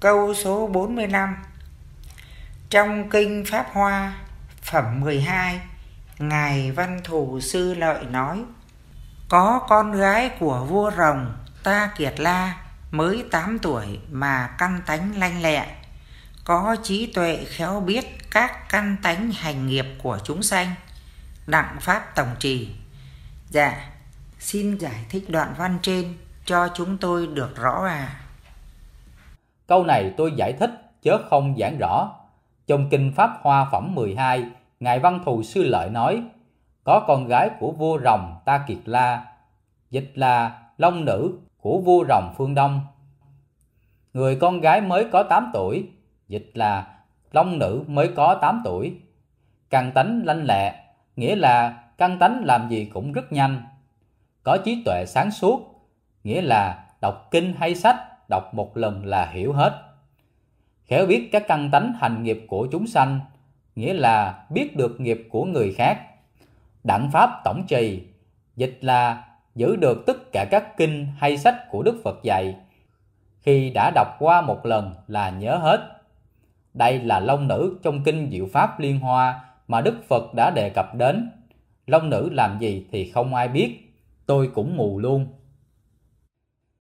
Câu số 45 Trong Kinh Pháp Hoa, phẩm 12, Ngài Văn Thủ Sư Lợi nói Có con gái của vua rồng Ta Kiệt La mới 8 tuổi mà căn tánh lanh lẹ, có trí tuệ khéo biết các căn tánh hành nghiệp của chúng sanh, đặng pháp tổng trì. Dạ, xin giải thích đoạn văn trên cho chúng tôi được rõ à. Câu này tôi giải thích chớ không giảng rõ. Trong Kinh Pháp Hoa Phẩm 12, Ngài Văn Thù Sư Lợi nói, có con gái của vua rồng Ta Kiệt La, dịch là long nữ của vua rồng phương Đông. Người con gái mới có 8 tuổi, dịch là long nữ mới có 8 tuổi. Căn tánh lanh lẹ, nghĩa là căn tánh làm gì cũng rất nhanh. Có trí tuệ sáng suốt, nghĩa là đọc kinh hay sách, đọc một lần là hiểu hết. Khéo biết các căn tánh hành nghiệp của chúng sanh, nghĩa là biết được nghiệp của người khác. Đặng pháp tổng trì, dịch là giữ được tất cả các kinh hay sách của Đức Phật dạy. Khi đã đọc qua một lần là nhớ hết. Đây là long nữ trong kinh Diệu Pháp Liên Hoa mà Đức Phật đã đề cập đến. Long nữ làm gì thì không ai biết, tôi cũng mù luôn.